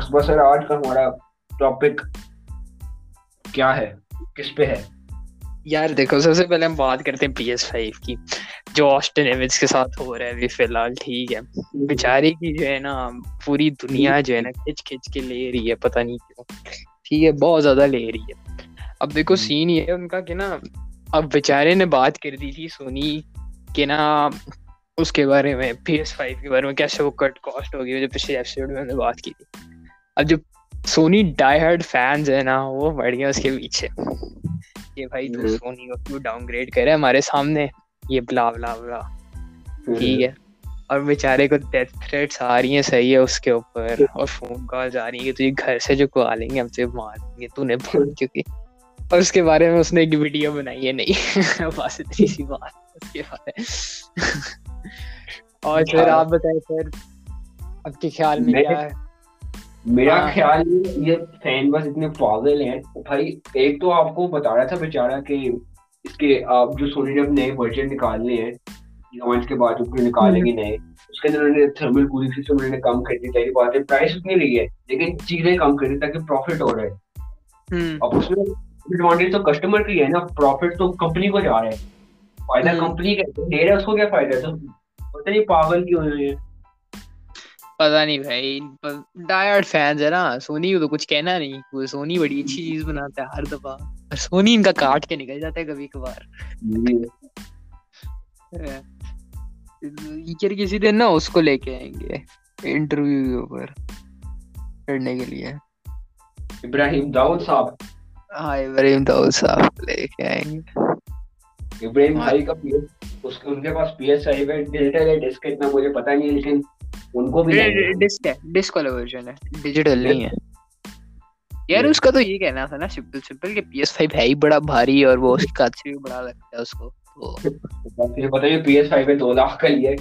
سر آج کا ہمارا ٹاپک کیا ہے؟ کس پہ ہے؟ یار دیکھو سب سے پہلے ہم بات کرتے ہیں پی ایس فائیو کی۔ جو آسٹن ایونس کے ساتھ ہو رہا ہے ابھی فی الحال ٹھیک ہے۔ بیچاری کی جو ہے نا پوری دنیا جو ہے نا کھچ کھچ کے لے رہی ہے پتہ نہیں کیوں۔ ٹھیک ہے بہت زیادہ لے رہی ہے۔ اب دیکھو سین یہ ہے ان کا کہ نا اب بیچارے نے بات کر دی تھی سونی کہ نا اس کے بارے میں پی ایس فائیو کے بارے میں کیسے وہ کٹ کاسٹ ہوگی۔ جو پچھلے ایپیسوڈ میں ہم نے بات کی تھی۔ اب جو سونی ڈائی ہارڈ فینس ہے نا وہ بڑھ گیا اس کے پیچھے۔ کہ بھائی تو سونی کو کیوں ڈاؤن گریڈ کرے؟ ہمارے سامنے۔ یہ بلا بلا بلا۔ ٹھیک ہے۔ اور بیچارے کو ڈیتھ تھریٹس آ رہی ہیں صحیح ہے اس کے اوپر۔ اور فون کالز آ رہی ہیں کہ تجھے گھر سے جو کو آ لیں گے ہم سے مار دیں گے۔ تو نے بھول چکی۔ اور اس کے بارے میں اس نے ایک ویڈیو بنائی ہے نہیں۔ بس اتنی سی بات۔ اس کے بارے اور پھر آپ بتائیں پھر اب کے خیال میں کیا ہے؟ میرا خیال یہ فین بس اتنے پاگل ہیں۔ بھائی ایک تو آپ کو بتا رہا تھا بیچارہ کہ اس کے آپ جو سونی نے اب نئے ورژن نکالنے ہیں لانچ کے بعد اس نکالیں گے نئے اس کے اندر انہوں نے تھرمل کولنگ سسٹم انہوں نے کم کر دی تاکہ بات ہے پرائس اتنی رہی ہے لیکن چیزیں کم کر دی تاکہ پروفٹ ہو رہا ہے۔ اب اس میں ایڈوانٹیج تو کسٹمر کی ہے نا پروفٹ تو کمپنی کو جا رہا ہے۔ فائدہ کمپنی کا لے رہا ہے اس کو کیا فائدہ ہے؟ تو پتہ نہیں پاگل کیوں ہوئے ہیں۔ پتا نہیں بھائی ڈائر فینس ہے نا سونی کو تو کچھ کہنا نہیں وہ سونی بڑی اچھی چیز بناتا ہے ہر دفعہ اور سونی ان کا کاٹ کے نکل جاتا ہے کبھی کبھار کسی دن نا اس کو لے کے آئیں گے انٹرویو کے اوپر کرنے کے لیے ابراہیم داؤد صاحب ہاں ابراہیم داؤد صاحب لے کے آئیں گے ابراہیم بھائی کا پی ایس اس کے ان کے پاس پی ایس آئی ہے ڈیجیٹل ہے ڈسک اتنا مجھے پتا نہیں ہے لیکن ان کو بھی ڈسک ہے ڈسک والا ورژن ہے ڈیجیٹل نہیں ہے۔ یار اس کا تو یہ کہنا تھا نا سمپل سمپل کہ پی ایس فائیو ہے ہی بڑا بھاری اور وہ اس کی کاچ بھی بڑا لگتا ہے اس کو۔ بتائیے پی ایس فائیو میں دو لاکھ کا لیے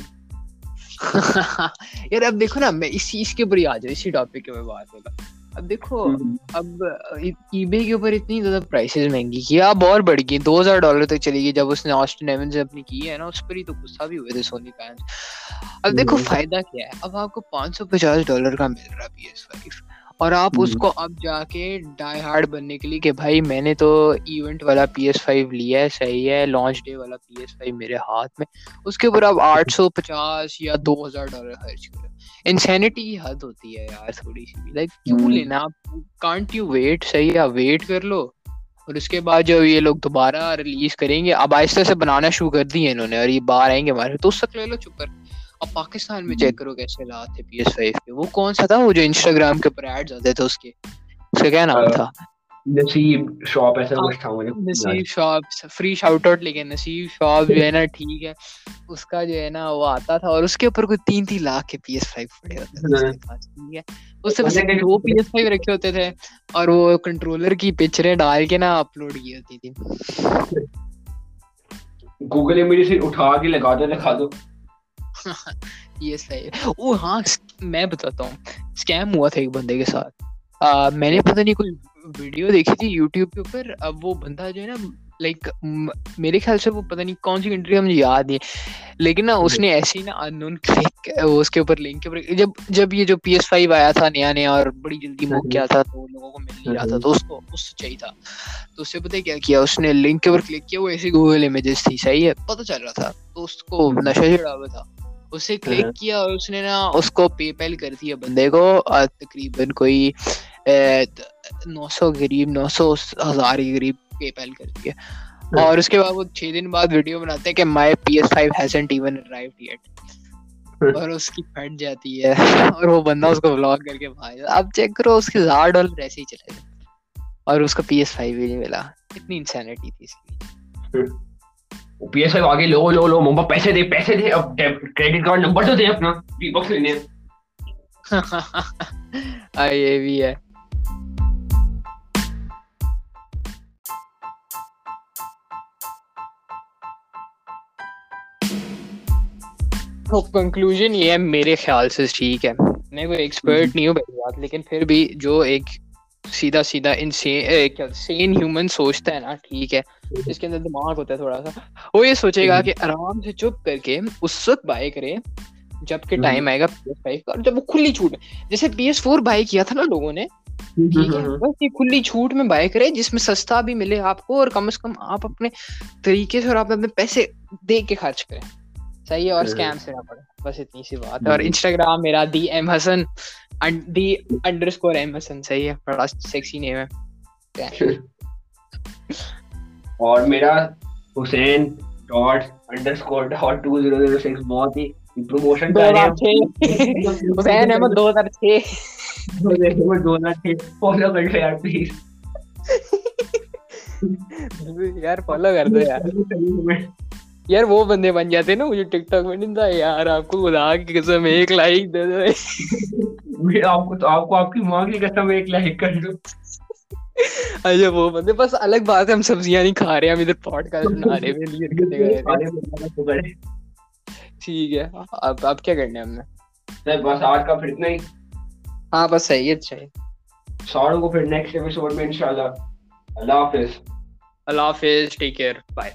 یار اب دیکھو نا میں اسی اس کے اوپر ہی آ جاؤ اسی ٹاپک میں بات ہوگا۔ اب دیکھو اب ای بے کے اوپر اتنی زیادہ پرائسز مہنگی کی اب اور بڑھ گئی دو ہزار ڈالر تک چلی گئی جب اس نے آسٹن ایون سے اپنی کی ہے نا اس پر ہی تو غصہ بھی ہوئے تھے سونی فینس اب دیکھو فائدہ کیا ہے؟ اب آپ کو پانچ سو پچاس ڈالر کا مل رہا پی ایس فائیو اور آپ اس کو اب جا کے ڈائی ہارڈ بننے کے لیے کہ بھائی میں نے تو ایونٹ والا پی ایس فائیو لیا ہے صحیح ہے لانچ ڈے والا پی ایس فائیو میرے ہاتھ میں۔ اس کے اوپر آپ آٹھ سو پچاس یا دو ہزار ڈالر خرچ کریں انسینٹی کی حد ہوتی ہے یار تھوڑی سی لائک کیوں لینا؟ آپ کانٹ یو ویٹ صحیح ہے ویٹ کر لو۔ اور اس کے بعد جو یہ لوگ دوبارہ ریلیز کریں گے۔ اب آہستہ سے بنانا شروع کر دیے انہوں نے اور یہ باہر آئیں گے ہمارے۔ تو اس تک لے لو چپ کر۔ اب پاکستان میں چیک کرو کیسے لات تھے پی ایس فائیو کے وہ کون سا تھا؟ وہ جو انسٹاگرام کے اوپر ایڈز آتے تھے اس کے۔ اس کا کیا نام تھا؟ نصیب شاپ ایسا کچھ تھا مجھے۔ نصیب شاپ فری شاؤٹ آؤٹ لیکن نصیب شاپ جو ہے نا ٹھیک ہے۔ اس کا جو ہے نا وہ آتا تھا اور اس کے اوپر کوئی تین تین لاکھ کے پی ایس فائیو پڑے ہوتے تھے اس سے بس دو پی ایس فائیو رکھے ہوتے تھے اور وہ کنٹرولر کی پکچریں ڈال کے نا اپلوڈ کی ہوتی تھی۔ گوگل امیجی اٹھا کے لگا دو دکھا دو۔ یہ صحیح او ہاں میں بتاتا ہوں اسکیم ہوا تھا ایک بندے کے ساتھ۔ میں نے پتہ نہیں کوئی ویڈیو دیکھی تھی یوٹیوب کے اوپر۔ اب وہ بندہ جو ہے نا لائک میرے خیال سے وہ پتہ نہیں کون سی کنٹری کا مجھے یاد نہیں لیکن نا اس نے ایسی نا انون کلک اس کے اوپر لنک کے اوپر جب جب یہ جو پی ایس فائیو آیا تھا نیا نیا اور بڑی جلدی موک کیا تھا تو لوگوں کو مل نہیں رہا تھا تو اس کو اس سے چاہیے تھا۔ تو اس سے پتہ کیا کیا اس نے لنک کے اوپر کلک کیا وہ ایسی گوگل امیجز تھی صحیح ہے پتہ چل رہا تھا۔ تو اس کو نشہ چڑھا ہوا تھا۔ اسے کلک کیا اور اس نے نا اس کو پے پیل کر دیا بندے کو تقریباً کوئی نو سو قریب نو سو ہزار کے قریب پے پیل کر دیا۔ اور اس کے بعد وہ چھ دن بعد ویڈیو بناتے ہیں کہ my P S five hasn't even arrived yet اور اس کی پھٹ جاتی ہے۔ اور وہ بندہ اس کو بلاگ کر کے بھائی اب چیک کرو اس کے ہزار ڈالر ایسے ہی چلے گئے۔ اور اس کو پی ایس فائیو بھی نہیں ملا۔ اتنی انسینٹی تھی اس کی۔ پی ایس آئی آگے لو لو لو ممبا پیسے دے پیسے دے اب کریڈٹ کارڈ نمبر تو دے اپنا باکس لینے یہ بھی ہے۔ کنکلوژن یہ ہے میرے خیال سے ٹھیک ہے۔ میں کوئی ایکسپرٹ نہیں ہوں بات لیکن پھر بھی جو ایک سیدھا سیدھا سین ہیومن سوچتا ہے نا ٹھیک ہے۔ اس کے اندر دماغ ہوتا ہے تھوڑا سا۔ وہ یہ سوچے گا کہ آرام سے چپ کر کے اس وقت بائی کرے جبکہ ٹائم آئے گا پی ایس فائیو کا۔ اور جب وہ کھلی چھوٹ جیسے پی ایس فور بائی کیا تھا نا لوگوں نے کھلی چھوٹ میں بائی کرے جس میں سستا بھی ملے آپ کو اور کم از کم آپ اپنے طریقے سے اور آپ اپنے پیسے دے کے خرچ کریں۔ صحیح ہے اور اسکیم سے نہ پڑے بس اتنی سی بات ہے۔ اور انسٹاگرام میرا the M Hasan the underscore M Hasan صحیح ہے۔ بڑا سیکسی نیم ہے۔ اور میرا Hussain dot underscore dot two zero zero six بہت ہی پروموشن کر رہے ہیں۔ حسین احمد دو ہزار چھ۔ دو ہزار چھ۔ فالو کر لو یار پلیز یار فالو کر دو یار۔ یار وہ بندے بن جاتے نا مجھے ٹک ٹاک میں نہیں تھا۔ یار آپ کو خدا کی قسم ایک لائک دے دو۔ آپ کو تو آپ کو آپ کی ماں کی قسم ایک لائک کر دو۔ اچھا وہ بندے بس الگ بات ہے ہم سبزیاں نہیں کھا رہے ہم ادھر پوڈ کاسٹ بنا رہے ہیں ٹھیک ہے اب اب کیا کرنا ہے ہم نے؟ بس آج کا پھر اتنا ہی۔ ہاں بس صحیح ہے اچھا ساروں کو پھر نیکسٹ ایپیسوڈ میں انشاءاللہ۔ اللہ حافظ۔ اللہ حافظ ٹیک کیئر بائے